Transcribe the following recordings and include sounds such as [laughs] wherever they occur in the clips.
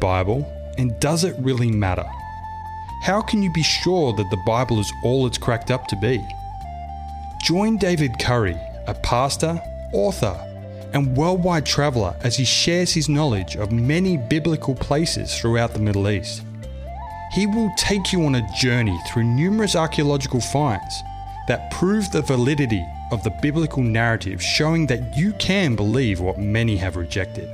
Bible and does it really matter? How can you be sure that the Bible is all it's cracked up to be? Join David Curry, a pastor, author, and worldwide traveller as he shares his knowledge of many biblical places throughout the Middle East. He will take you on a journey through numerous archaeological finds that prove the validity of the biblical narrative, showing that you can believe what many have rejected.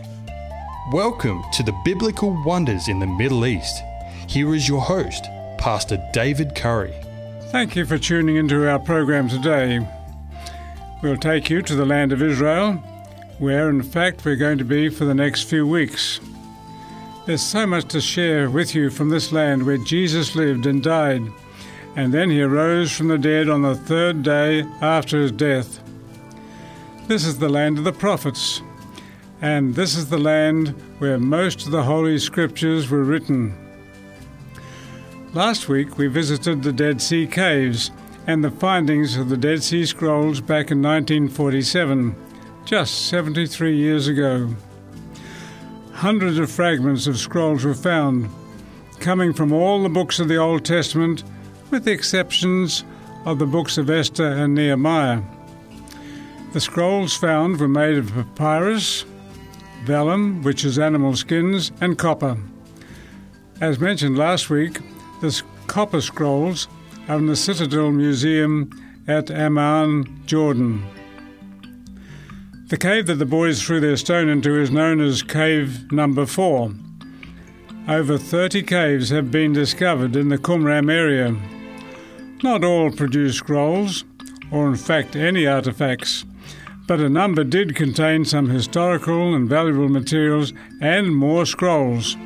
Welcome to the Biblical Wonders in the Middle East. Here is your host, Pastor David Curry. Thank you for tuning into our program today. We'll take you to the land of Israel, where in fact we're going to be for the next few weeks. There's so much to share with you from this land where Jesus lived and died, and then he arose from the dead on the third day after his death. This is the land of the prophets and this is the land where most of the Holy Scriptures were written. Last week we visited the Dead Sea Caves and the findings of the Dead Sea Scrolls back in 1947, just 73 years ago. Hundreds of fragments of scrolls were found, coming from all the books of the Old Testament, with the exceptions of the books of Esther and Nehemiah. The scrolls found were made of papyrus, vellum, which is animal skins, and copper. As mentioned last week, the copper scrolls are in the Citadel Museum at Amman, Jordan. The cave that the boys threw their stone into is known as Cave Number 4. Over 30 caves have been discovered in the Qumran area. Not all produce scrolls, or in fact any artifacts but a number did contain some historical and valuable materials and more scrolls.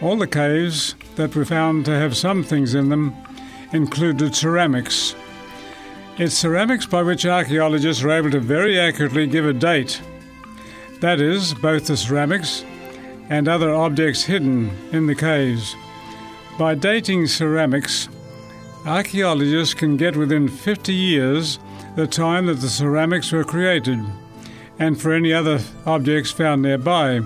All the caves that were found to have some things in them included ceramics. It's ceramics by which archaeologists are able to very accurately give a date. That is, both the ceramics and other objects hidden in the caves. By dating ceramics, archaeologists can get within 50 years the time that the ceramics were created, and for any other objects found nearby.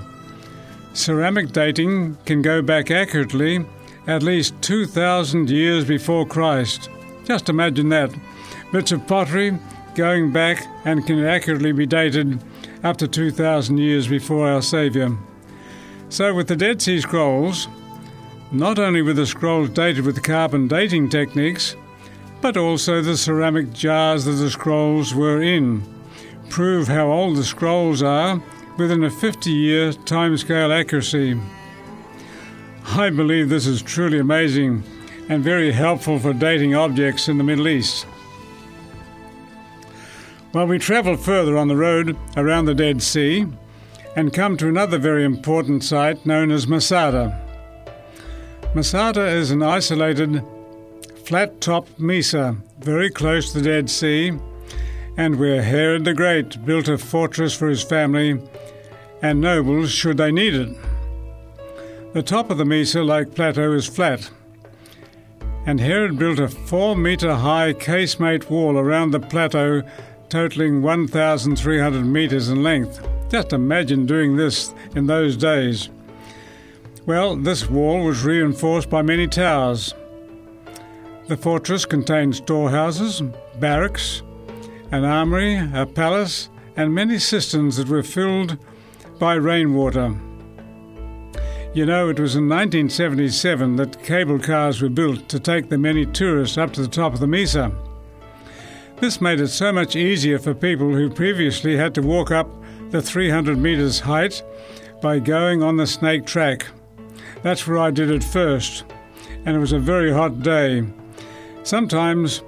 Ceramic dating can go back accurately at least 2,000 years before Christ. Just imagine that. Bits of pottery going back and can accurately be dated up to 2,000 years before our Saviour. So, with the Dead Sea Scrolls, not only were the scrolls dated with carbon dating techniques, but also the ceramic jars that the scrolls were in. Prove how old the scrolls are within a 50 year timescale accuracy. I believe this is truly amazing and very helpful for dating objects in the Middle East. Well, we travel further on the road around the Dead Sea and come to another very important site known as Masada. Masada is an isolated flat topped mesa, very close to the Dead Sea, and where Herod the Great built a fortress for his family and nobles should they need it. The top of the mesa, like plateau, is flat, and Herod built a four meter high casemate wall around the plateau, totaling 1,300 meters in length. Just imagine doing this in those days. Well, this wall was reinforced by many towers. The fortress contained storehouses, barracks, an armory, a palace, and many cisterns that were filled by rainwater. You know, it was in 1977 that cable cars were built to take the many tourists up to the top of the Mesa. This made it so much easier for people who previously had to walk up the 300 metres height by going on the snake track. That's where I did it first, and it was a very hot day. Sometimes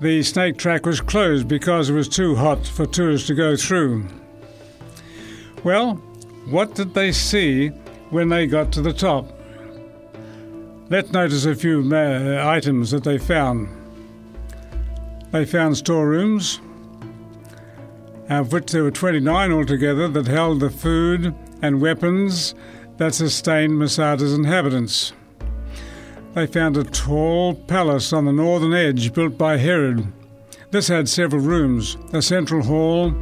the snake track was closed because it was too hot for tourists to go through. Well, what did they see when they got to the top? Let's notice a few uh, items that they found. They found storerooms, of which there were 29 altogether, that held the food and weapons that sustained Masada's inhabitants they found a tall palace on the northern edge built by Herod. This had several rooms, a central hall,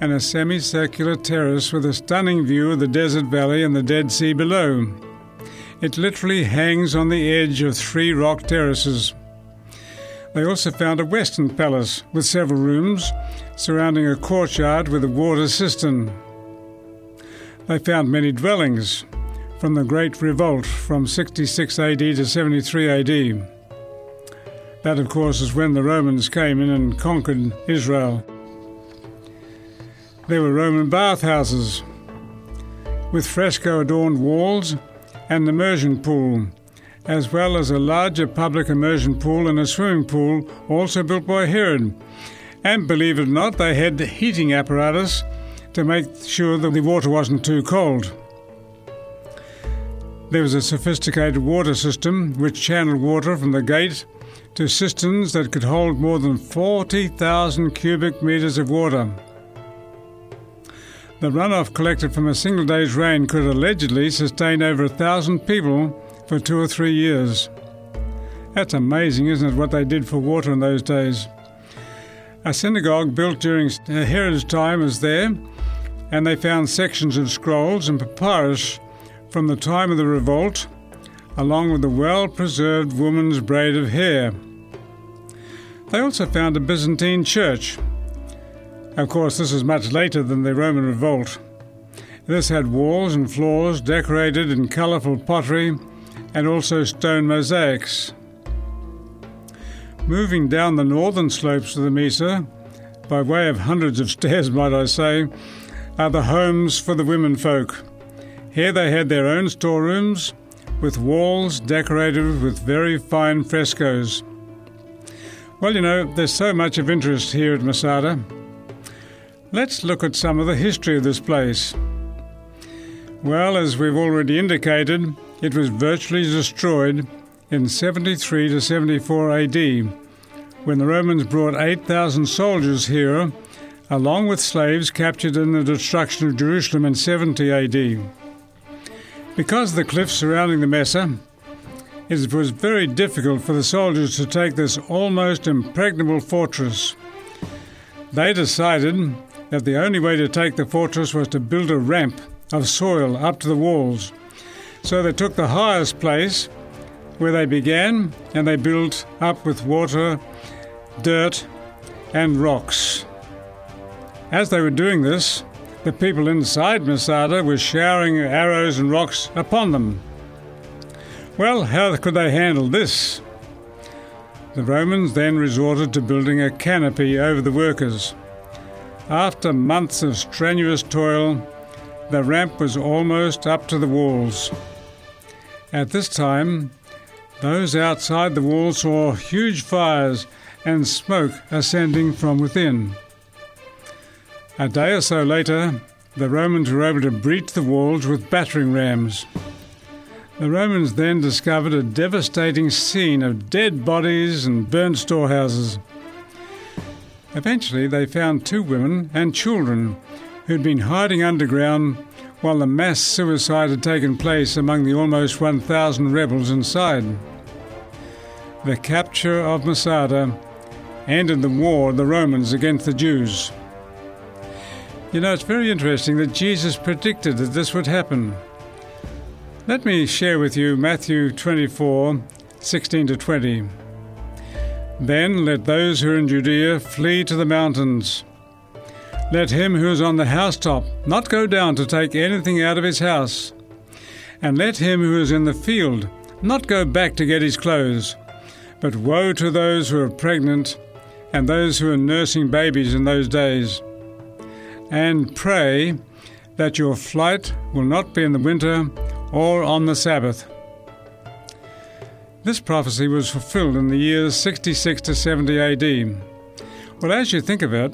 and a semicircular terrace with a stunning view of the desert valley and the Dead Sea below. It literally hangs on the edge of three rock terraces. They also found a western palace with several rooms surrounding a courtyard with a water cistern. They found many dwellings from the Great Revolt from 66 AD to 73 AD. That, of course, is when the Romans came in and conquered Israel. There were Roman bathhouses with fresco adorned walls and an immersion pool, as well as a larger public immersion pool and a swimming pool, also built by Herod. And believe it or not, they had heating apparatus to make sure that the water wasn't too cold. There was a sophisticated water system which channeled water from the gate to cisterns that could hold more than 40,000 cubic meters of water. The runoff collected from a single day's rain could allegedly sustain over a thousand people for two or three years. That's amazing, isn't it, what they did for water in those days? A synagogue built during Herod's time is there, and they found sections of scrolls and papyrus from the time of the revolt, along with a well preserved woman's braid of hair. They also found a Byzantine church. Of course, this is much later than the Roman revolt. This had walls and floors decorated in colourful pottery and also stone mosaics. Moving down the northern slopes of the Mesa, by way of hundreds of stairs, [laughs] might I say, are the homes for the women folk. Here they had their own storerooms with walls decorated with very fine frescoes. Well, you know, there's so much of interest here at Masada. Let's look at some of the history of this place. Well, as we've already indicated, it was virtually destroyed in 73 to 74 AD when the Romans brought 8,000 soldiers here, along with slaves captured in the destruction of Jerusalem in 70 AD. Because the cliffs surrounding the Mesa, it was very difficult for the soldiers to take this almost impregnable fortress. They decided that the only way to take the fortress was to build a ramp of soil up to the walls. So they took the highest place where they began and they built up with water, dirt, and rocks. As they were doing this, the people inside Masada were showering arrows and rocks upon them. Well, how could they handle this? The Romans then resorted to building a canopy over the workers. After months of strenuous toil, the ramp was almost up to the walls. At this time, those outside the walls saw huge fires and smoke ascending from within. A day or so later, the Romans were able to breach the walls with battering rams. The Romans then discovered a devastating scene of dead bodies and burnt storehouses. Eventually, they found two women and children who'd been hiding underground while the mass suicide had taken place among the almost 1,000 rebels inside. The capture of Masada ended the war of the Romans against the Jews. You know, it's very interesting that Jesus predicted that this would happen. Let me share with you Matthew 24 16 to 20. Then let those who are in Judea flee to the mountains. Let him who is on the housetop not go down to take anything out of his house. And let him who is in the field not go back to get his clothes. But woe to those who are pregnant and those who are nursing babies in those days. And pray that your flight will not be in the winter or on the Sabbath. This prophecy was fulfilled in the years 66 to 70 AD. Well, as you think of it,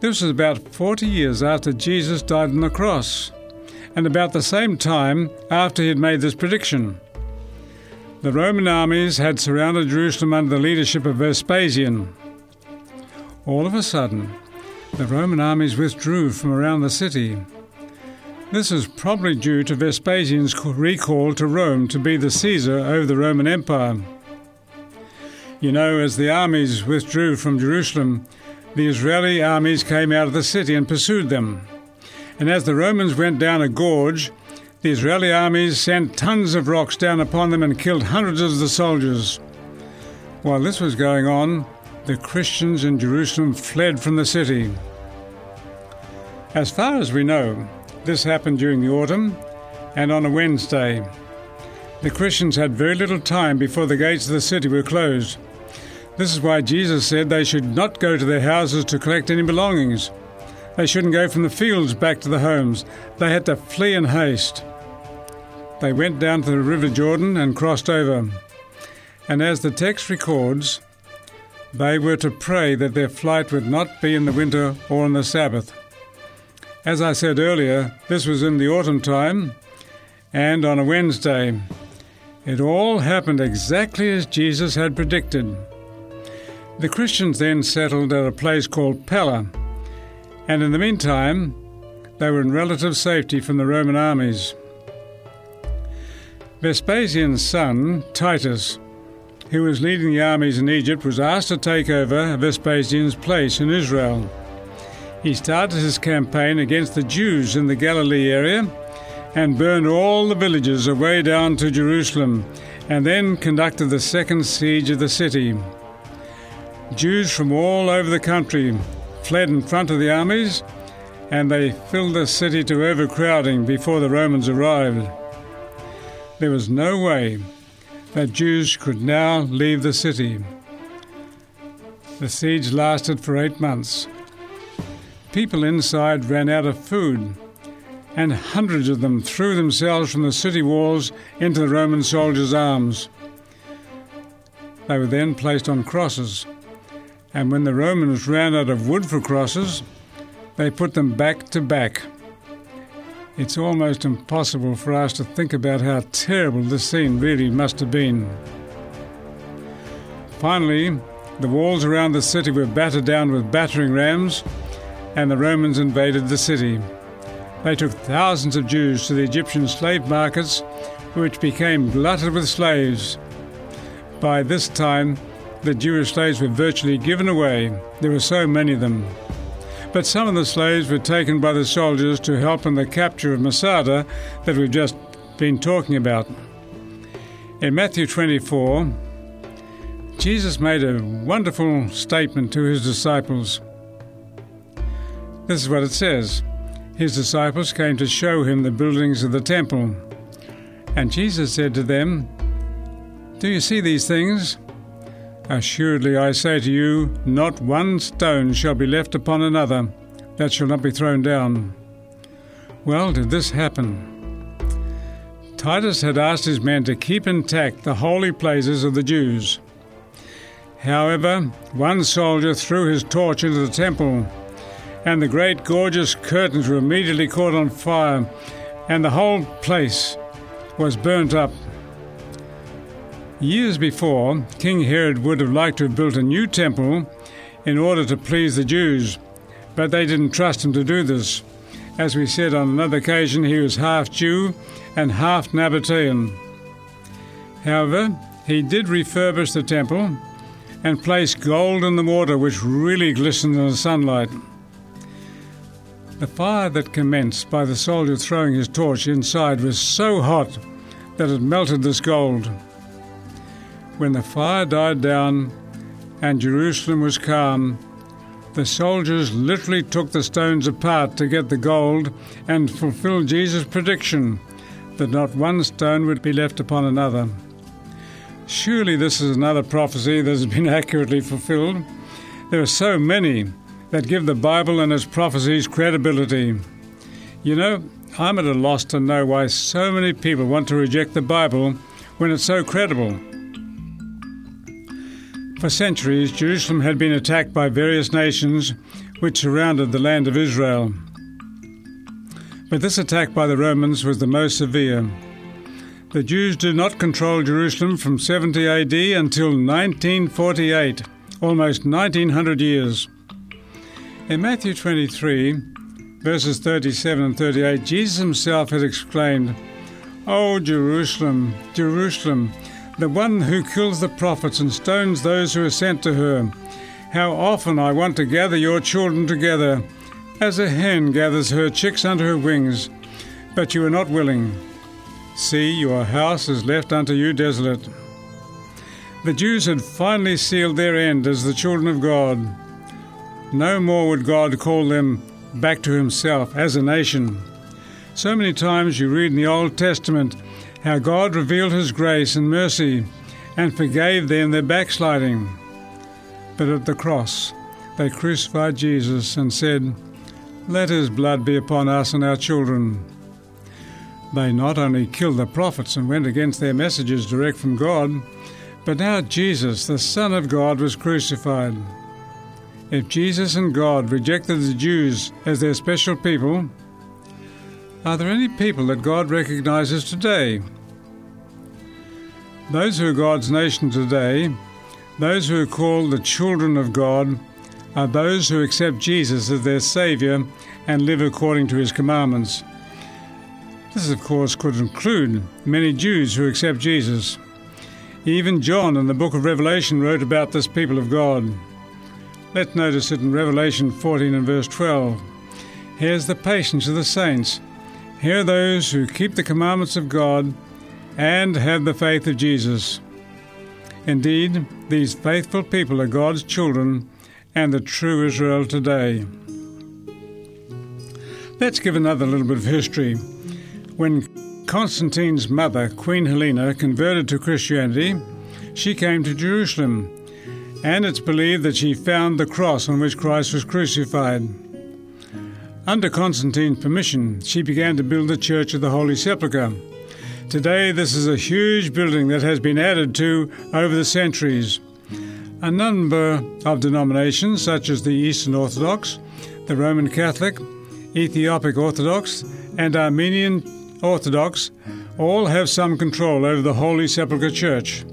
this was about 40 years after Jesus died on the cross, and about the same time after he had made this prediction. The Roman armies had surrounded Jerusalem under the leadership of Vespasian. All of a sudden, the Roman armies withdrew from around the city this is probably due to Vespasian's recall to Rome to be the Caesar over the Roman Empire. You know, as the armies withdrew from Jerusalem, the Israeli armies came out of the city and pursued them. And as the Romans went down a gorge, the Israeli armies sent tons of rocks down upon them and killed hundreds of the soldiers. While this was going on, the Christians in Jerusalem fled from the city. As far as we know, this happened during the autumn and on a Wednesday. The Christians had very little time before the gates of the city were closed. This is why Jesus said they should not go to their houses to collect any belongings. They shouldn't go from the fields back to the homes. They had to flee in haste. They went down to the river Jordan and crossed over. And as the text records, they were to pray that their flight would not be in the winter or on the Sabbath. As I said earlier, this was in the autumn time and on a Wednesday. It all happened exactly as Jesus had predicted. The Christians then settled at a place called Pella, and in the meantime, they were in relative safety from the Roman armies. Vespasian's son, Titus, who was leading the armies in Egypt, was asked to take over Vespasian's place in Israel. He started his campaign against the Jews in the Galilee area and burned all the villages away down to Jerusalem, and then conducted the second siege of the city. Jews from all over the country fled in front of the armies, and they filled the city to overcrowding before the Romans arrived. There was no way that Jews could now leave the city. The siege lasted for eight months. People inside ran out of food, and hundreds of them threw themselves from the city walls into the Roman soldiers' arms. They were then placed on crosses, and when the Romans ran out of wood for crosses, they put them back to back. It's almost impossible for us to think about how terrible this scene really must have been. Finally, the walls around the city were battered down with battering rams, and the Romans invaded the city. They took thousands of Jews to the Egyptian slave markets, which became glutted with slaves. By this time, the Jewish slaves were virtually given away. There were so many of them but some of the slaves were taken by the soldiers to help in the capture of Masada that we've just been talking about. In Matthew 24, Jesus made a wonderful statement to his disciples. This is what it says His disciples came to show him the buildings of the temple. And Jesus said to them, Do you see these things? Assuredly I say to you, not one stone shall be left upon another that shall not be thrown down. Well, did this happen? Titus had asked his men to keep intact the holy places of the Jews. However, one soldier threw his torch into the temple, and the great gorgeous curtains were immediately caught on fire, and the whole place was burnt up. Years before, King Herod would have liked to have built a new temple in order to please the Jews, but they didn't trust him to do this. As we said on another occasion, he was half Jew and half Nabatean. However, he did refurbish the temple and place gold in the water which really glistened in the sunlight. The fire that commenced by the soldier throwing his torch inside was so hot that it melted this gold. When the fire died down and Jerusalem was calm, the soldiers literally took the stones apart to get the gold and fulfill Jesus' prediction that not one stone would be left upon another. Surely this is another prophecy that has been [laughs] accurately fulfilled. There are so many that give the Bible and its prophecies credibility. You know, I'm at a loss to know why so many people want to reject the Bible when it's so credible. For centuries, Jerusalem had been attacked by various nations which surrounded the land of Israel. But this attack by the Romans was the most severe. The Jews did not control Jerusalem from 70 AD until 1948, almost 1900 years. In Matthew 23, verses 37 and 38, Jesus himself had exclaimed, O Jerusalem, Jerusalem, the one who kills the prophets and stones those who are sent to her. How often I want to gather your children together, as a hen gathers her chicks under her wings, but you are not willing. See, your house is left unto you desolate. The Jews had finally sealed their end as the children of God. No more would God call them back to Himself as a nation. So many times you read in the Old Testament how God revealed His grace and mercy and forgave them their backsliding. But at the cross, they crucified Jesus and said, Let his blood be upon us and our children. They not only killed the prophets and went against their messages direct from God, but now Jesus, the Son of God, was crucified. If Jesus and God rejected the Jews as their special people, are there any people that God recognizes today? Those who are God's nation today those who are called the children of God are those who accept Jesus as their Saviour and live according to His commandments. This, of course, could include many Jews who accept Jesus. Even John in the book of Revelation wrote about this people of God. Let's notice it in Revelation 14 and verse 12. Here's the patience of the saints. Here are those who keep the commandments of God and have the faith of Jesus. Indeed, these faithful people are God's children and the true Israel today. Let's give another little bit of history. When Constantine's mother, Queen Helena, converted to Christianity, she came to Jerusalem, and it's believed that she found the cross on which Christ was crucified. Under Constantine's permission, she began to build the Church of the Holy Sepulchre Today, this is a huge building that has been added to over the centuries. A number of denominations, such as the Eastern Orthodox, the Roman Catholic, Ethiopic Orthodox, and Armenian Orthodox, all have some control over the Holy Sepulchre Church.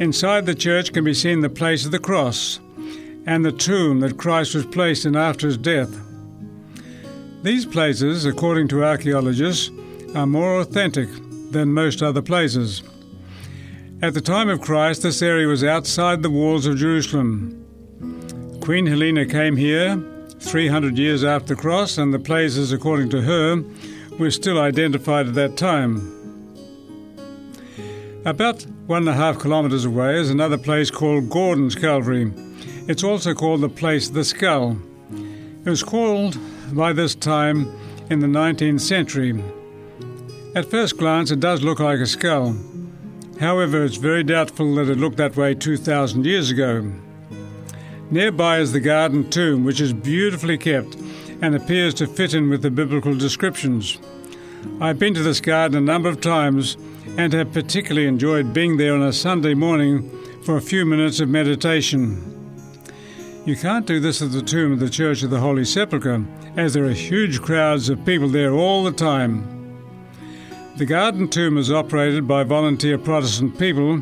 Inside the church can be seen the place of the cross and the tomb that Christ was placed in after his death. These places, according to archaeologists, are more authentic than most other places. At the time of Christ, this area was outside the walls of Jerusalem. Queen Helena came here 300 years after the cross, and the places, according to her, were still identified at that time. About one and a half kilometres away is another place called Gordon's Calvary. It's also called the Place of the Skull. It was called by this time in the 19th century at first glance, it does look like a skull. However, it's very doubtful that it looked that way 2,000 years ago. Nearby is the garden tomb, which is beautifully kept and appears to fit in with the biblical descriptions. I've been to this garden a number of times and have particularly enjoyed being there on a Sunday morning for a few minutes of meditation. You can't do this at the tomb of the Church of the Holy Sepulchre, as there are huge crowds of people there all the time. The garden tomb is operated by volunteer Protestant people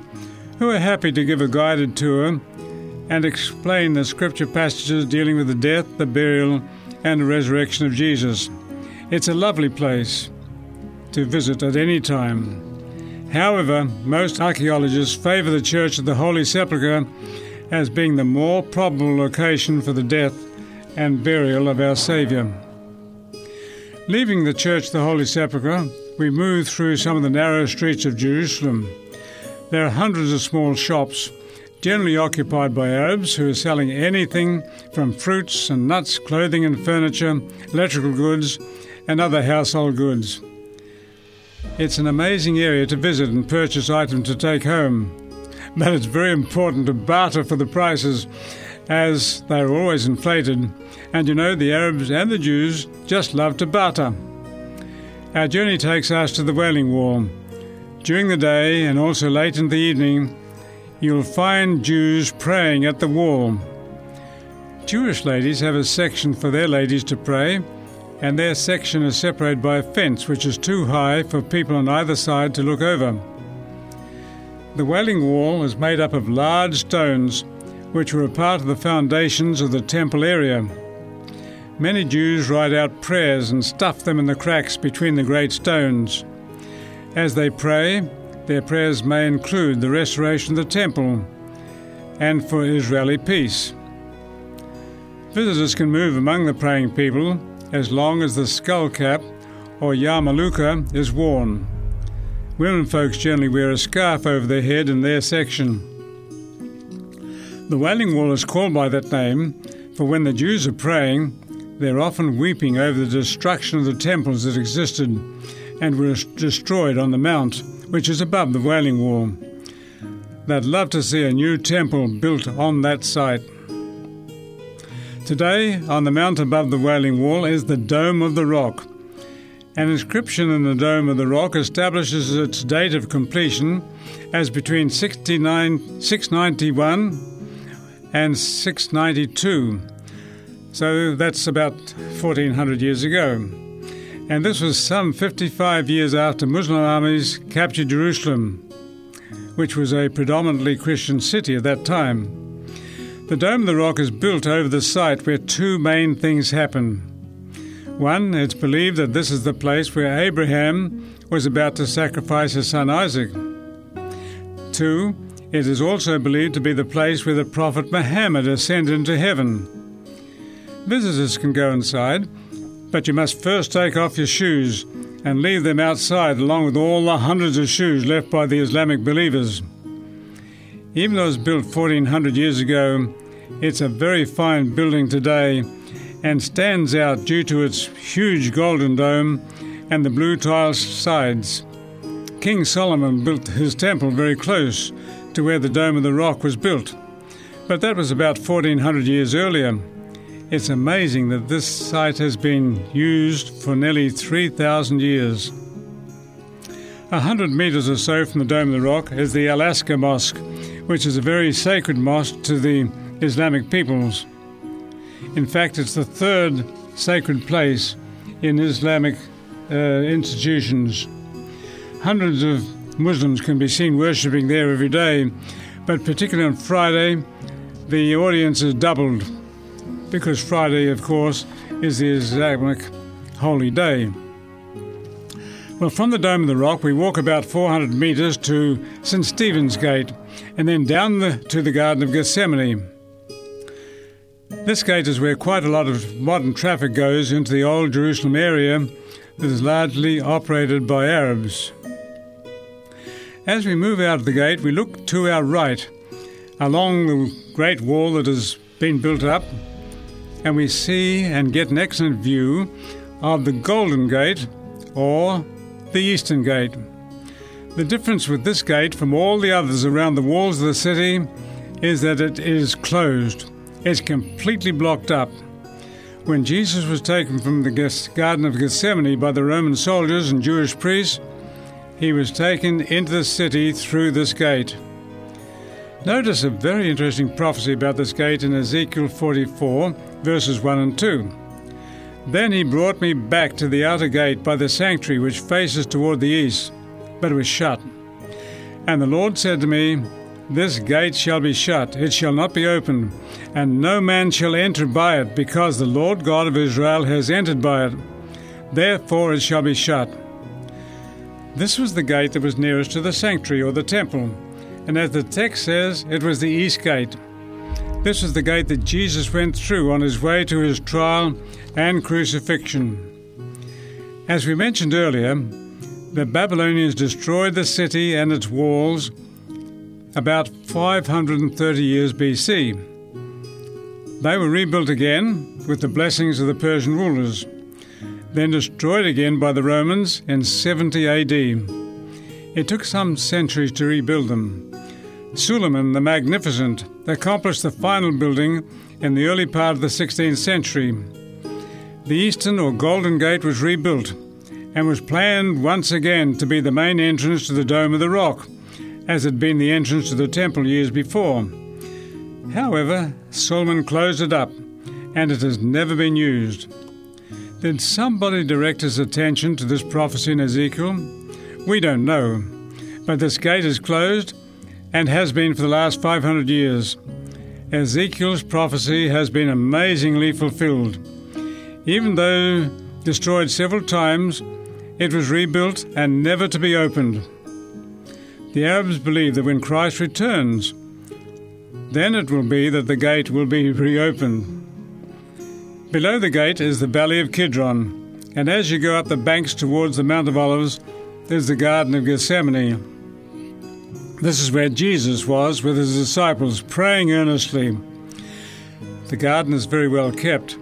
who are happy to give a guided tour and explain the scripture passages dealing with the death, the burial, and the resurrection of Jesus. It's a lovely place to visit at any time. However, most archaeologists favor the Church of the Holy Sepulchre as being the more probable location for the death and burial of our Saviour. Leaving the Church the Holy Sepulchre, we move through some of the narrow streets of Jerusalem. There are hundreds of small shops, generally occupied by Arabs who are selling anything from fruits and nuts, clothing and furniture, electrical goods, and other household goods. It's an amazing area to visit and purchase items to take home, but it's very important to barter for the prices as they are always inflated, and you know the Arabs and the Jews just love to barter. Our journey takes us to the Wailing Wall. During the day and also late in the evening, you'll find Jews praying at the wall. Jewish ladies have a section for their ladies to pray, and their section is separated by a fence which is too high for people on either side to look over. The Wailing Wall is made up of large stones which were a part of the foundations of the temple area. Many Jews write out prayers and stuff them in the cracks between the great stones. As they pray, their prayers may include the restoration of the temple and for Israeli peace. Visitors can move among the praying people as long as the skull cap or yarmulke is worn. Women folks generally wear a scarf over their head in their section. The Wailing Wall is called by that name, for when the Jews are praying, they're often weeping over the destruction of the temples that existed and were destroyed on the mount, which is above the Wailing Wall. They'd love to see a new temple built on that site. Today, on the mount above the Wailing Wall, is the Dome of the Rock. An inscription in the Dome of the Rock establishes its date of completion as between 69, 691 and 692. So that's about 1400 years ago. And this was some 55 years after Muslim armies captured Jerusalem, which was a predominantly Christian city at that time. The Dome of the Rock is built over the site where two main things happen. One, it's believed that this is the place where Abraham was about to sacrifice his son Isaac. Two, it is also believed to be the place where the Prophet Muhammad ascended into heaven. Visitors can go inside, but you must first take off your shoes and leave them outside along with all the hundreds of shoes left by the Islamic believers. Even though it was built 1400 years ago, it's a very fine building today and stands out due to its huge golden dome and the blue tile sides. King Solomon built his temple very close to where the Dome of the Rock was built, but that was about 1400 years earlier. It's amazing that this site has been used for nearly 3,000 years. A hundred meters or so from the Dome of the Rock is the Al-Aqsa Mosque, which is a very sacred mosque to the Islamic peoples. In fact, it's the third sacred place in Islamic uh, institutions. Hundreds of Muslims can be seen worshipping there every day, but particularly on Friday, the audience is doubled because Friday, of course, is the Islamic holy day. Well, from the Dome of the Rock, we walk about 400 metres to St. Stephen's Gate and then down the, to the Garden of Gethsemane. This gate is where quite a lot of modern traffic goes into the old Jerusalem area that is largely operated by Arabs. As we move out of the gate, we look to our right along the great wall that has been built up, and we see and get an excellent view of the Golden Gate or the Eastern Gate. The difference with this gate from all the others around the walls of the city is that it is closed. It's completely blocked up. When Jesus was taken from the Garden of Gethsemane by the Roman soldiers and Jewish priests, he was taken into the city through this gate. Notice a very interesting prophecy about this gate in Ezekiel 44, verses 1 and 2. Then he brought me back to the outer gate by the sanctuary which faces toward the east, but it was shut. And the Lord said to me, This gate shall be shut, it shall not be opened, and no man shall enter by it, because the Lord God of Israel has entered by it. Therefore it shall be shut. This was the gate that was nearest to the sanctuary or the temple, and as the text says, it was the east gate. This was the gate that Jesus went through on his way to his trial and crucifixion. As we mentioned earlier, the Babylonians destroyed the city and its walls about 530 years BC. They were rebuilt again with the blessings of the Persian rulers, then destroyed again by the Romans in 70 AD. It took some centuries to rebuild them. Suleiman the Magnificent accomplished the final building in the early part of the 16th century. The Eastern or Golden Gate was rebuilt and was planned once again to be the main entrance to the Dome of the Rock, as had been the entrance to the temple years before. However, Solomon closed it up, and it has never been used. Did somebody direct his attention to this prophecy in Ezekiel? We don't know, but this gate is closed and has been for the last 500 years. Ezekiel's prophecy has been amazingly fulfilled. Even though destroyed several times, it was rebuilt and never to be opened. The Arabs believe that when Christ returns, then it will be that the gate will be reopened. Below the gate is the Valley of Kidron, and as you go up the banks towards the Mount of Olives, there's the Garden of Gethsemane. This is where Jesus was with his disciples, praying earnestly. The garden is very well kept,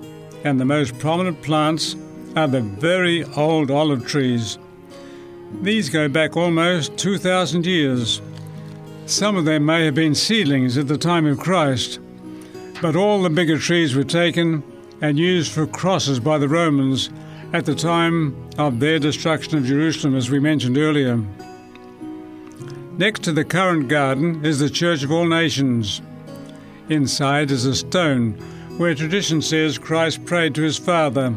and the most prominent plants are the very old olive trees. These go back almost 2,000 years. Some of them may have been seedlings at the time of Christ, but all the bigger trees were taken and used for crosses by the Romans at the time of their destruction of Jerusalem, as we mentioned earlier. Next to the current garden is the Church of All Nations. Inside is a stone where tradition says Christ prayed to his Father,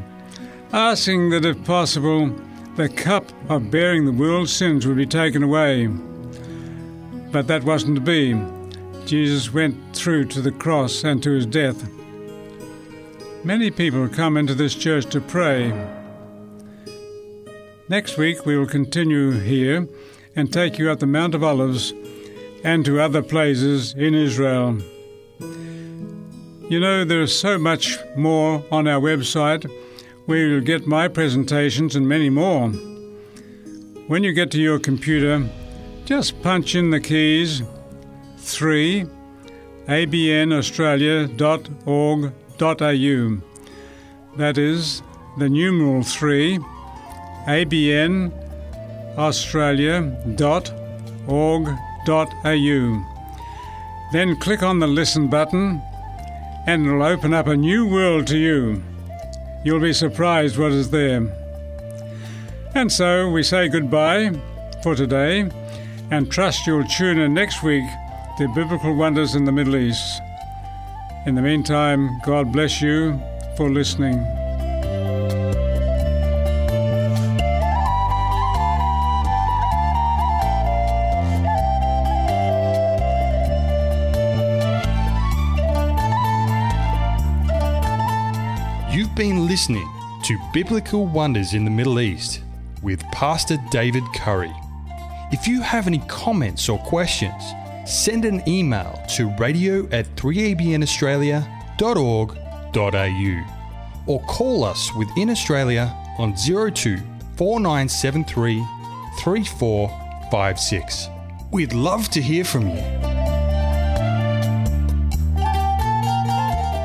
asking that if possible, the cup of bearing the world's sins would be taken away. But that wasn't to be. Jesus went through to the cross and to his death. Many people come into this church to pray. Next week we will continue here and take you up the Mount of Olives and to other places in Israel. You know, there is so much more on our website where you'll get my presentations and many more. When you get to your computer, just punch in the keys 3 abnaustralia.org.au. That is the numeral 3 abnaustralia.org.au. Then click on the listen button and it'll open up a new world to you. You'll be surprised what is there. And so we say goodbye for today and trust you'll tune in next week to Biblical Wonders in the Middle East. In the meantime, God bless you for listening. Been listening to Biblical Wonders in the Middle East with Pastor David Curry. If you have any comments or questions, send an email to radio at 3abnaustralia.org.au or call us within Australia on 02 4973 3456. We'd love to hear from you.